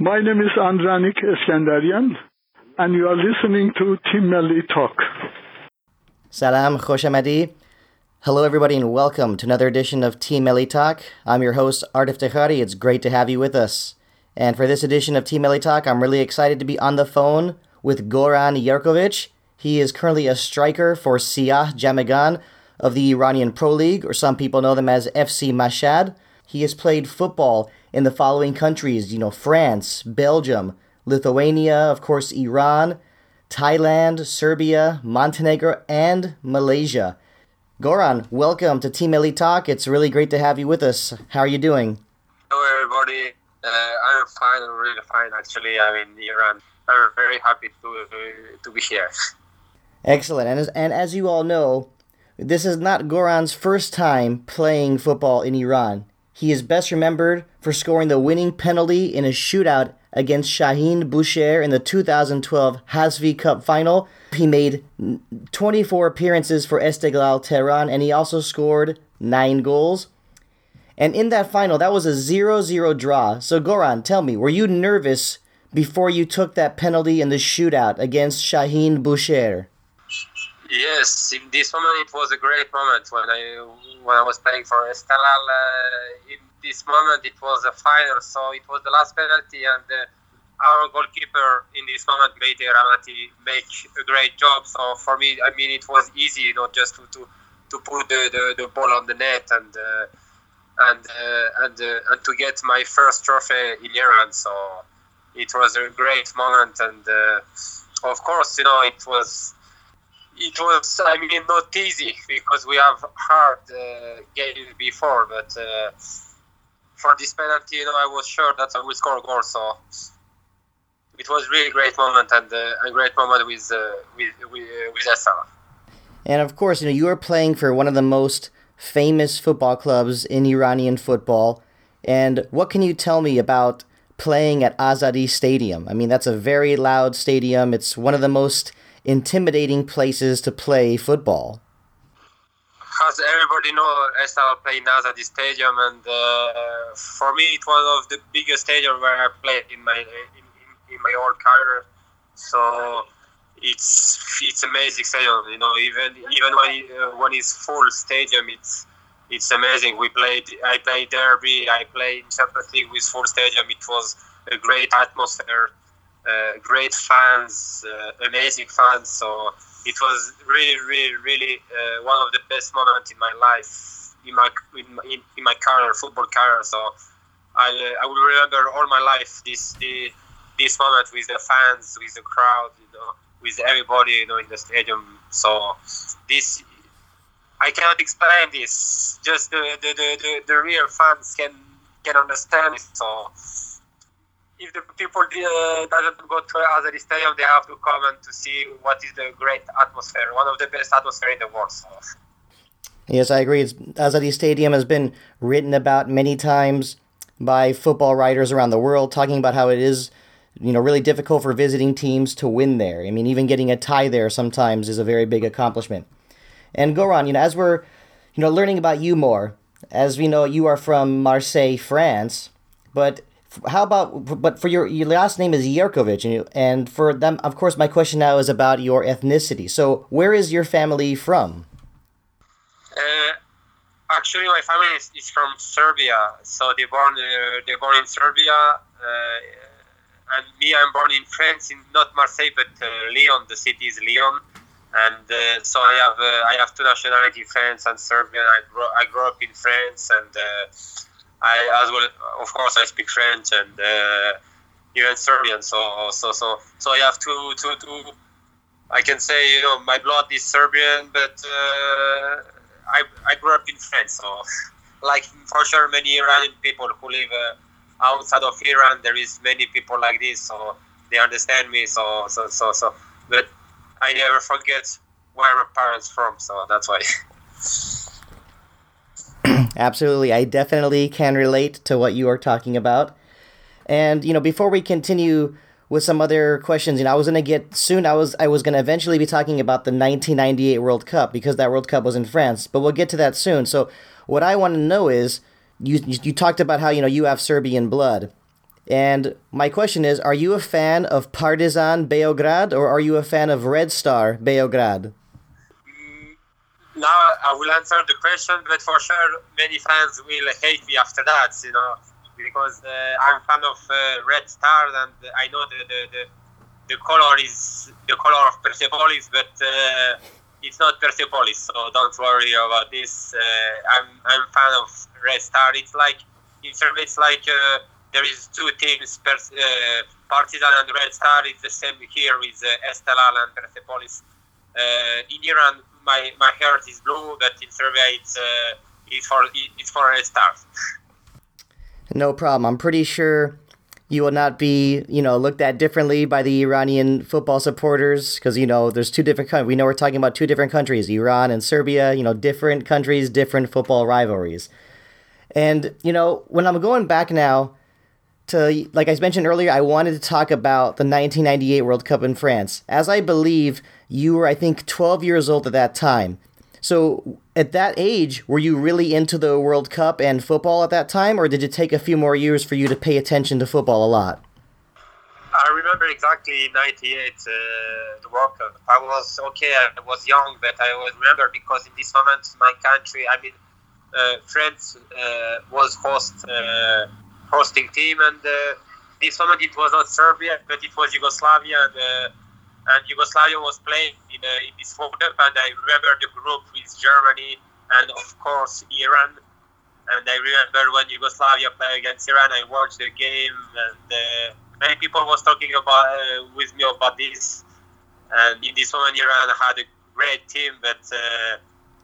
My name is Andranik Eskandarian, and you are listening to Team Melli Talk. Salam, Khosh Amadi. Hello, everybody, and welcome to another edition of Team Melli Talk. I'm your host, Artif Tekhari. It's great to have you with us. And for this edition of Team Melli Talk, I'm really excited to be on the phone with Goran Jerkovic. He is currently a striker for Siah Jamegan of the Iranian Pro League, or some people know them as FC Mashhad. He has played football in the following countries, you know, France, Belgium, Lithuania, of course, Iran, Thailand, Serbia, Montenegro, and Malaysia. Goran, welcome to Team Melli Talk. It's really great to have you with us. How are you doing? Hello, everybody. Uh, I'm fine. I'm really fine, actually. I'm in Iran. I'm very happy to, to be here. Excellent. And as, and as you all know, this is not Goran's first time playing football in Iran. He is best remembered for scoring the winning penalty in a shootout against Shahin Bushehr in the 2012 Hazfi Cup final. He made 24 appearances for Esteghlal Tehran and he also scored 9 goals. And in that final, that was a 0 0 draw. So, Goran, tell me, were you nervous before you took that penalty in the shootout against Shahin Bushehr? Yes, in this moment it was a great moment when I when I was playing for Esteghlal. Uh, in this moment it was a final, so it was the last penalty, and uh, our goalkeeper in this moment Mehdi Rahmati make a great job. So for me, I mean, it was easy, you know, just to to, to put the, the, the ball on the net and uh, and uh, and uh, and to get my first trophy in Iran. So it was a great moment, and uh, of course, you know, it was it was, I mean, not easy because we have hard uh, games before, but uh, for this penalty, you know, I was sure that I would score a goal. So it was really great moment and uh, a great moment with uh, with with, uh, with. And of course, you know, you are playing for one of the most famous football clubs in Iranian football. And what can you tell me about playing at Azadi Stadium? I mean, that's a very loud stadium. It's one of the most intimidating places to play football. As everybody knows, I started playing Azadi Stadium, and uh, for me, it's one of the biggest stadiums where I played in my in, in, my whole career. So it's it's amazing stadium. You know, even even when uh, when it's full stadium, it's it's amazing. We played. I played derby. I played in Champions League with full stadium. It was a great atmosphere uh, great fans, uh, amazing fans. So it was really, really, really uh, one of the best moments in my life, in my in, my, in my career, football career. So I I will remember all my life this the, this moment with the fans, with the crowd, you know, with everybody, you know, in the stadium. So this I cannot explain this. Just the the, the, the, the real fans can can understand it. So if the people uh, doesn't go to Azadi Stadium, they have to come and to see what is the great atmosphere, one of the best atmosphere in the world. So. Yes, I agree. Azadi Stadium has been written about many times by football writers around the world, talking about how it is, you know, really difficult for visiting teams to win there. I mean, even getting a tie there sometimes is a very big accomplishment. And Goran, you know, as we're, you know, learning about you more, as we know, you are from Marseille, France, but how about but for your your last name is Jerkovic and, you, and for them of course my question now is about your ethnicity. So where is your family from? Uh, actually my family is, is, from Serbia. So they born uh, they born in Serbia uh, and me I'm born in France in not Marseille but uh, Lyon. The city is Lyon. And uh, so I have uh, I have two nationality France and Serbian. I grew, I grew up in France and I as well, of course, I speak French and uh, even Serbian. So so so so I have to to to. I can say you know my blood is Serbian, but uh, I I grew up in France. So like for sure, many Iranian people who live uh, outside of Iran, there is many people like this. So they understand me. So so so so. But I never forget where my parents from. So that's why. Absolutely. I definitely can relate to what you are talking about. And, you know, before we continue with some other questions, you know, I was going to get soon, I was, I was going to eventually be talking about the 1998 World Cup because that World Cup was in France, but we'll get to that soon. So, what I want to know is you, you talked about how, you know, you have Serbian blood. And my question is Are you a fan of Partizan Beograd or are you a fan of Red Star Beograd? Now I will answer the question, but for sure many fans will hate me after that, you know, because uh, I'm fan of uh, Red Star and I know the, the, the, the color is the color of Persepolis, but uh, it's not Persepolis, so don't worry about this. Uh, I'm I'm fan of Red Star. It's like it's, it's like uh, there is two teams, Pers- uh, Partizan and Red Star. It's the same here with uh, Esteghlal and Persepolis. In Iran, my, my heart is blue, but in Serbia, it's uh, it's for it's for Red Star. No problem. I'm pretty sure you will not be, you know, looked at differently by the Iranian football supporters because you know there's two different countries. We know we're talking about two different countries, Iran and Serbia. You know, different countries, different football rivalries. And you know, when I'm going back now to, like I mentioned earlier, I wanted to talk about the 1998 World Cup in France, as I believe you were, I think, 12 years old at that time. So, at that age, were you really into the World Cup and football at that time, or did it take a few more years for you to pay attention to football a lot? I remember exactly 98, uh, the World Cup. I was okay, I was young, but I was remember because in this moment, my country, I mean, uh, France uh, was host uh, hosting team, and uh, this moment it was not Serbia, but it was Yugoslavia, and, uh, and Yugoslavia was playing in, uh, in this World and I remember the group with Germany and of course Iran. And I remember when Yugoslavia played against Iran, I watched the game, and uh, many people was talking about uh, with me about this. And in this moment, Iran had a great team, but uh,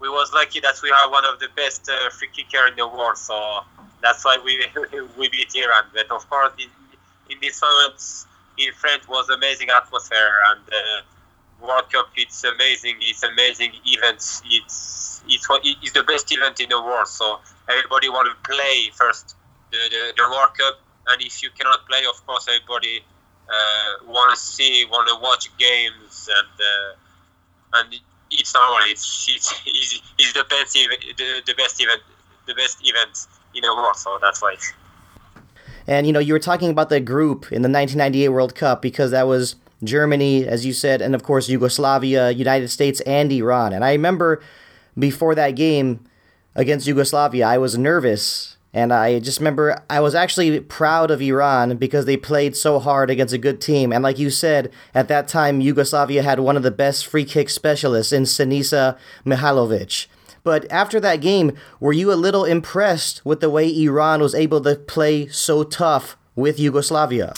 we was lucky that we have one of the best uh, free kicker in the world. So that's why we we beat Iran. But of course, in, in this moment in France was amazing atmosphere and uh, World Cup. It's amazing. It's amazing events. It's it's it's the best event in the world. So everybody want to play first the, the, the World Cup, and if you cannot play, of course, everybody uh, want to see, want to watch games, and uh, and it's normal. It's it's, it's, the best event, the, the best event, the best event in the world. So that's why. And you know, you were talking about the group in the 1998 World Cup because that was Germany, as you said, and of course Yugoslavia, United States, and Iran. And I remember before that game against Yugoslavia, I was nervous. And I just remember I was actually proud of Iran because they played so hard against a good team. And like you said, at that time, Yugoslavia had one of the best free kick specialists in Sinisa Mihailovic. But after that game, were you a little impressed with the way Iran was able to play so tough with Yugoslavia?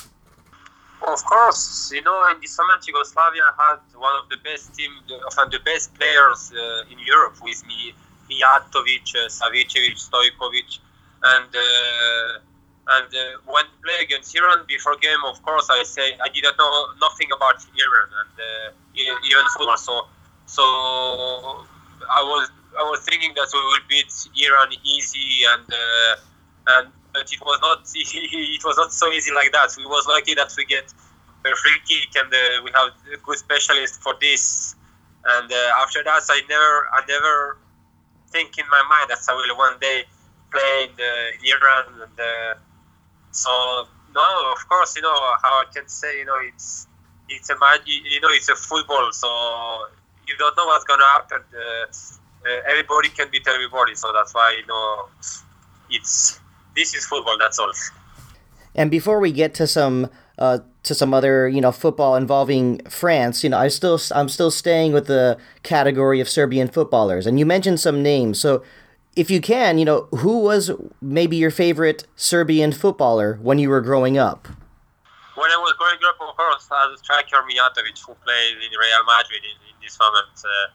Of course, you know, in this moment, Yugoslavia had one of the best team, of the best players uh, in Europe with me, Mijatovic, uh, Savicevic, Stojkovic, and uh, and uh, when play against Iran before game, of course, I say I didn't know nothing about Iran and uh, even football, so so I was I was thinking that we will beat Iran easy and uh, and but it was not it was not so easy like that. We was lucky that we get a free kick and uh, we have a good specialist for this. And uh, after that, I never I never think in my mind that I will one day play in, in Iran. And uh, so no, of course, you know how I can say you know it's it's a you know it's a football, so you don't know what's gonna happen. Uh, everybody can beat everybody. So that's why you know it's this is football. That's all. And before we get to some uh, to some other you know football involving France, you know I still I'm still staying with the category of Serbian footballers. And you mentioned some names, so. If you can, you know, who was maybe your favorite Serbian footballer when you were growing up? When I was growing up, of course, as a striker Mijatovic, who played in Real Madrid in, in this moment. Uh,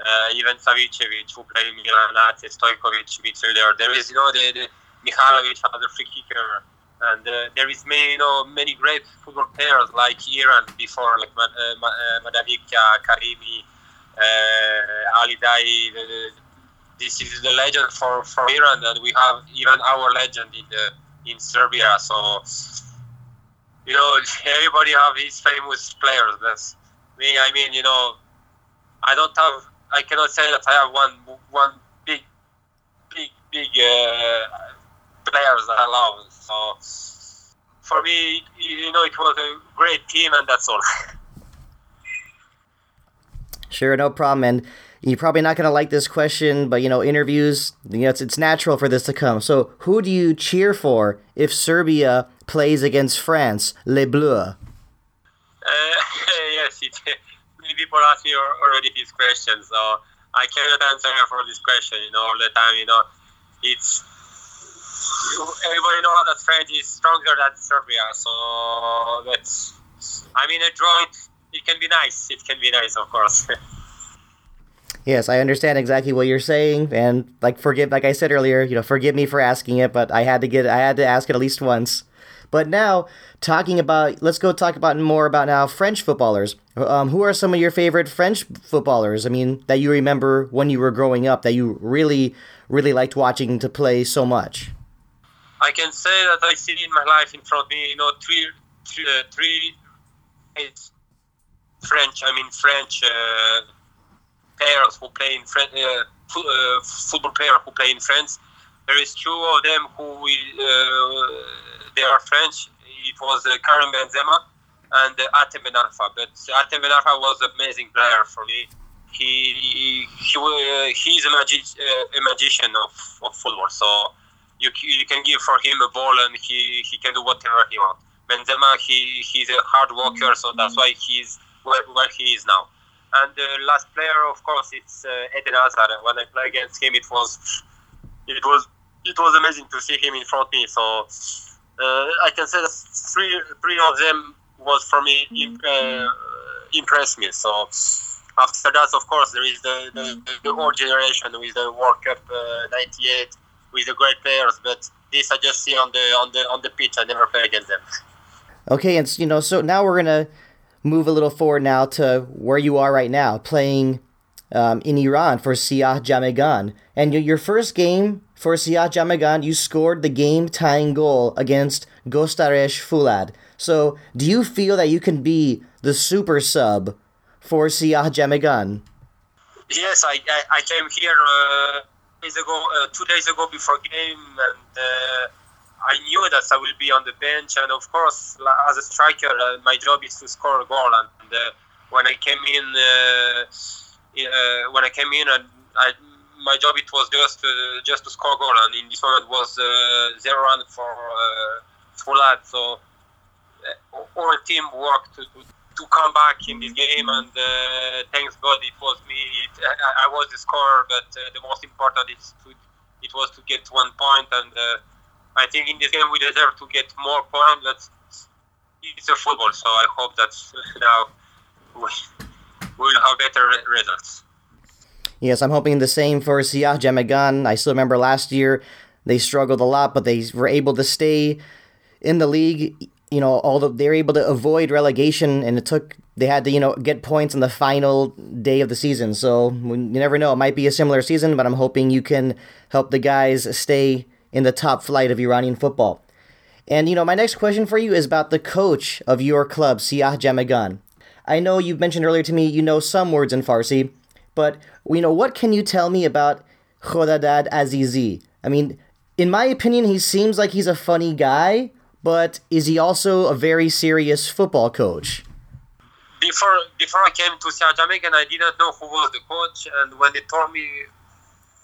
uh, even Savicevic, who played Milan AC, Stojkovic, midfielder. There is, you know, the, the Mihailovic, another free kicker, and uh, there is many, you know, many great football players like Iran before, like uh, uh Karimi, uh, Ali Daei. This is the legend for, for Iran, and we have even our legend in the in Serbia. So, you know, everybody have his famous players. That's me. I mean, you know, I don't have I cannot say that I have one one big, big, big uh, players that I love. So for me, you know, it was a great team, and that's all. Sure, no problem. And you're probably not going to like this question, but you know, interviews, you know, it's, it's natural for this to come. So, who do you cheer for if Serbia plays against France, Les Bleus? Uh, yes, it, people ask me already this question, so I cannot answer for this question. You know, all the time. You know, it's everybody knows that France is stronger than Serbia, so that's. I mean, a draw it, it can be nice. It can be nice, of course. Yes, I understand exactly what you're saying, and like forgive, like I said earlier, you know, forgive me for asking it, but I had to get, I had to ask it at least once. But now, talking about, let's go talk about more about now French footballers. Um, who are some of your favorite French footballers? I mean, that you remember when you were growing up, that you really, really liked watching to play so much. I can say that I see in my life in front of me, you know, three, three, uh, three French. I mean French. Uh, players who play in France, uh, uh, football players who play in France. There is two of them who uh, they are French. It was uh, Karim Benzema and uh, Hatem Ben But Hatem Ben Arfa was an amazing player for me. He he he, uh, he's a, magi- uh, a magician of, of football. So you you can give for him a ball and he, he can do whatever he wants. Benzema he he's a hard worker, so that's why he's where, where he is now. And the last player, of course, it's uh, Eden Hazard. When I play against him, it was it was it was amazing to see him in front of me. So uh, I can say that three three of them was for me uh, impressed me. So after that, of course, there is the the, the old generation with the World Cup '98 uh, with the great players. But this I just see on the on the on the pitch. I never play against them. Okay, and you know, so now we're gonna move a little forward now to where you are right now, playing um, in Iran for Siah Jamegan. And your first game for Siah Jamegan, you scored the game tying goal against Gostaresh Foulad. So, do you feel that you can be the super sub for Siah Jamegan? Yes, I, I, I came here uh, days ago, uh, two days ago before game, and uh, I knew that I will be on the bench, and of course, as a striker, uh, my job is to score a goal. And uh, when I came in, uh when I came in, and I, my job it was just uh, just to score goal. And in this moment it was uh, zero run for uh, that. So our team worked to, to, come back in this game, and thanks God it was me. It, I, I, was the scorer, but the most important is to it was to get one point and I think in this game we deserve to get more points. But it's a football, so I hope that now we will have better results. Yes, I'm hoping the same for Siah Jamegan. I still remember last year they struggled a lot, but they were able to stay in the league. You know, although they were able to avoid relegation, and it took they had to you know get points on the final day of the season. So you never know; it might be a similar season, but I'm hoping you can help the guys stay in the top flight of Iranian football. And, you know, my next question for you is about the coach of your club, Siah Jamegan. I know you mentioned earlier to me you know some words in Farsi, but, you know, what can you tell me about Khodadad Azizi? I mean, in my opinion, he seems like he's a funny guy, but is he also a very serious football coach? Before before I came to Siah Jamegan, I didn't know who was the coach, and when they told me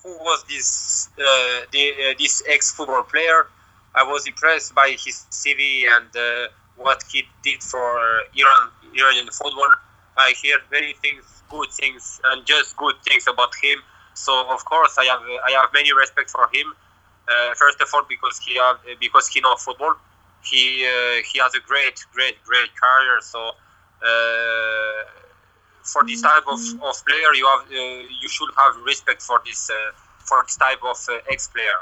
who was this uh, the, uh, this ex football player. I was impressed by his CV and uh, what he did for Iran Iranian football. I hear many things, good things, and just good things about him. So of course I have I have many respect for him. Uh, first of all, because he have, because he knows football. He uh, he has a great great great career. So uh, for this type of, of player, you have uh, you should have respect for this uh, for this type of uh, ex player.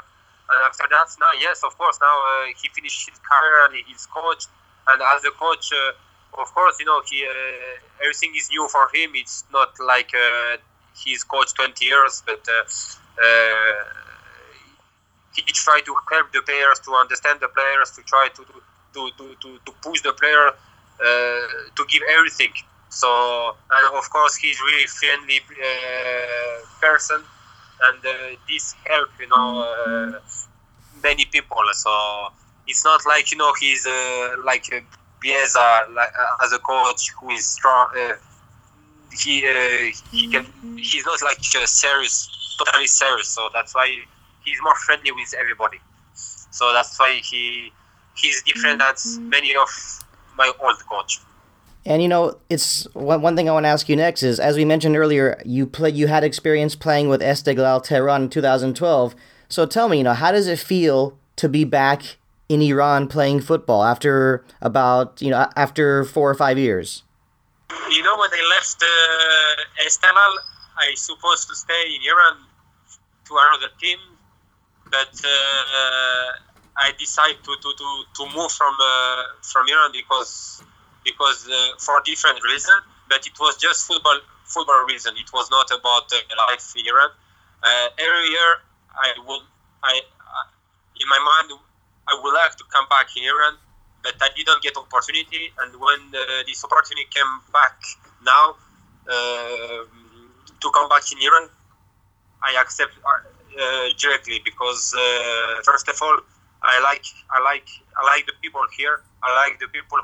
And after that, now yes, of course, now he finished his career and he's coach. And as a coach, of course, you know he everything is new for him. It's not like he's coached 20 years, but he tried to help the players to understand the players to try to to, to, to, to push the player uh, to give everything so, and of course, he's really friendly uh, person, and uh, this help, you know, uh, many people. So, it's not like you know he's uh, like uh, Bielsa like, uh, as a coach who is strong. Uh, he uh, he can he's not like uh, serious, totally serious. So that's why he's more friendly with everybody. So that's why he he's different than many of my old coach. And you know, it's one, one thing I want to ask you next is, as we mentioned earlier, you play you had experience playing with Esteghlal Tehran in 2012. So tell me, you know, how does it feel to be back in Iran playing football after about you know after four or five years? You know, when I left uh, I supposed to stay in Iran to another team, but uh, I decided to, to, to, to move from uh, from Iran because because uh, for different reason, but it was just football football reason. It was not about uh, life in Iran. Uh, every year, I would I in my mind I would like to come back in Iran, but I didn't get opportunity. And when uh, this opportunity came back now uh, to come back in Iran, I accept uh, directly because first of all, I like I like I like the people here. I like the people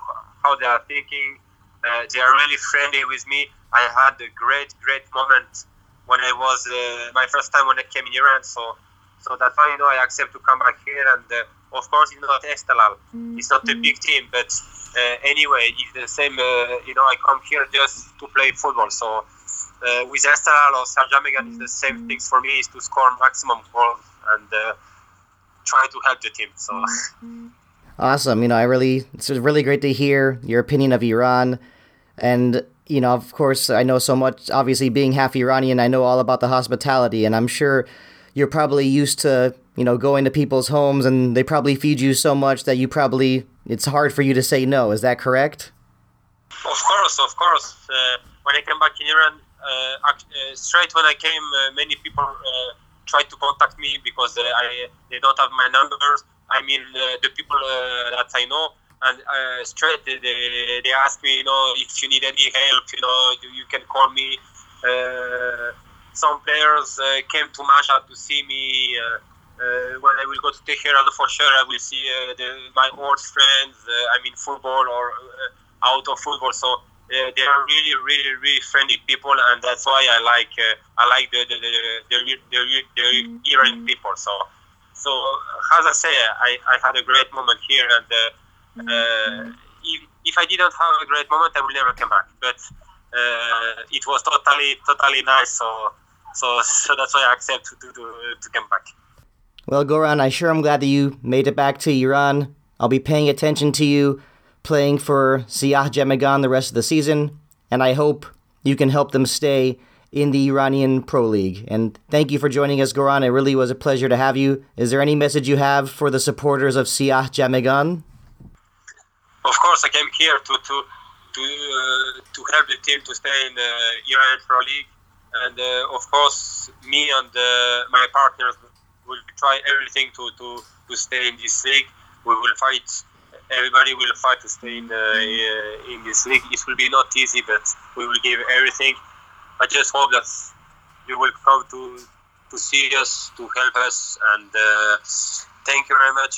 how they are thinking. Uh, they are really friendly with me. I had a great great moment when I was uh, my first time when I came in Iran. So so that's why you know I accept to come back here. And uh, of course, it's not at Esteghlal, it's not a big team, but uh, anyway, it's the same. Uh, you know, I come here just to play football. So uh, with Esteghlal or Siah Jamegan, it's the same things for me. Is to score maximum goals and try to help the team. So. Awesome. You know, I really, it's really great to hear your opinion of Iran. And, you know, of course, I know so much, obviously, being half Iranian, I know all about the hospitality. And I'm sure you're probably used to, you know, going to people's homes and they probably feed you so much that you probably, it's hard for you to say no. Is that correct? Of course, of course. Uh, when I came back in Iran, uh, uh, straight when I came, uh, many people uh, tried to contact me because uh, I they don't have my numbers I mean, uh, the people uh, that I know, and uh, straight they, they ask me, you know, if you need any help, you know, you, you can call me. some players came to Mashhad to see me. When I will go to Tehran, for sure, I will see the, my old friends. I mean, football or out of football. So uh, they are really, really, really friendly people, and that's why I like uh, I like the the, the, the, the, the Iranian people. So so as I say, I, I had a great moment here, and uh, uh, if, if I didn't have a great moment, I will never come back. But uh, it was totally totally nice. So so so that's why I accept to to, to come back. Well, Goran, I sure am glad that you made it back to Iran. I'll be paying attention to you playing for Siah Jamegan the rest of the season, and I hope you can help them stay in the Iranian Pro League. And thank you for joining us, Goran. It really was a pleasure to have you. Is there any message you have for the supporters of Siah Jamegan? Of course, I came here to to to uh, to help the team to stay in the Iranian Pro League, and uh, of course, me and uh, my partners will try everything to, to, to stay in this league. We will fight. Everybody will fight to stay in uh, in this league. It will be not easy, but we will give everything I just hope that you will come to to see us, to help us, and uh, thank you very much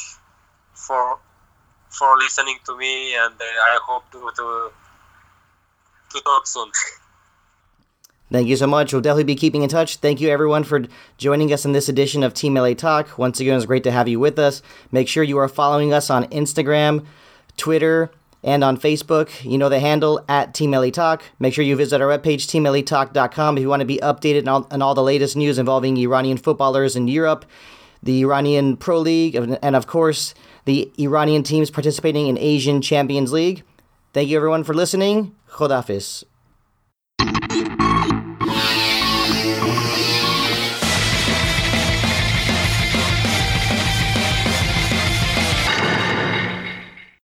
for for listening to me, and uh, I hope to, to to talk soon. Thank you so much. We'll definitely be keeping in touch. Thank you, everyone, for joining us in this edition of Team Melli Talk. Once again, it's great to have you with us. Make sure you are following us on Instagram, Twitter, and on Facebook. You know the handle at Team Melli Talk. Make sure you visit our webpage, teammellitalk.com, if you want to be updated on all, on all the latest news involving Iranian footballers in Europe, the Iranian Pro League, and of course, the Iranian teams participating in Asian Champions League. Thank you, everyone, for listening. Khodafis.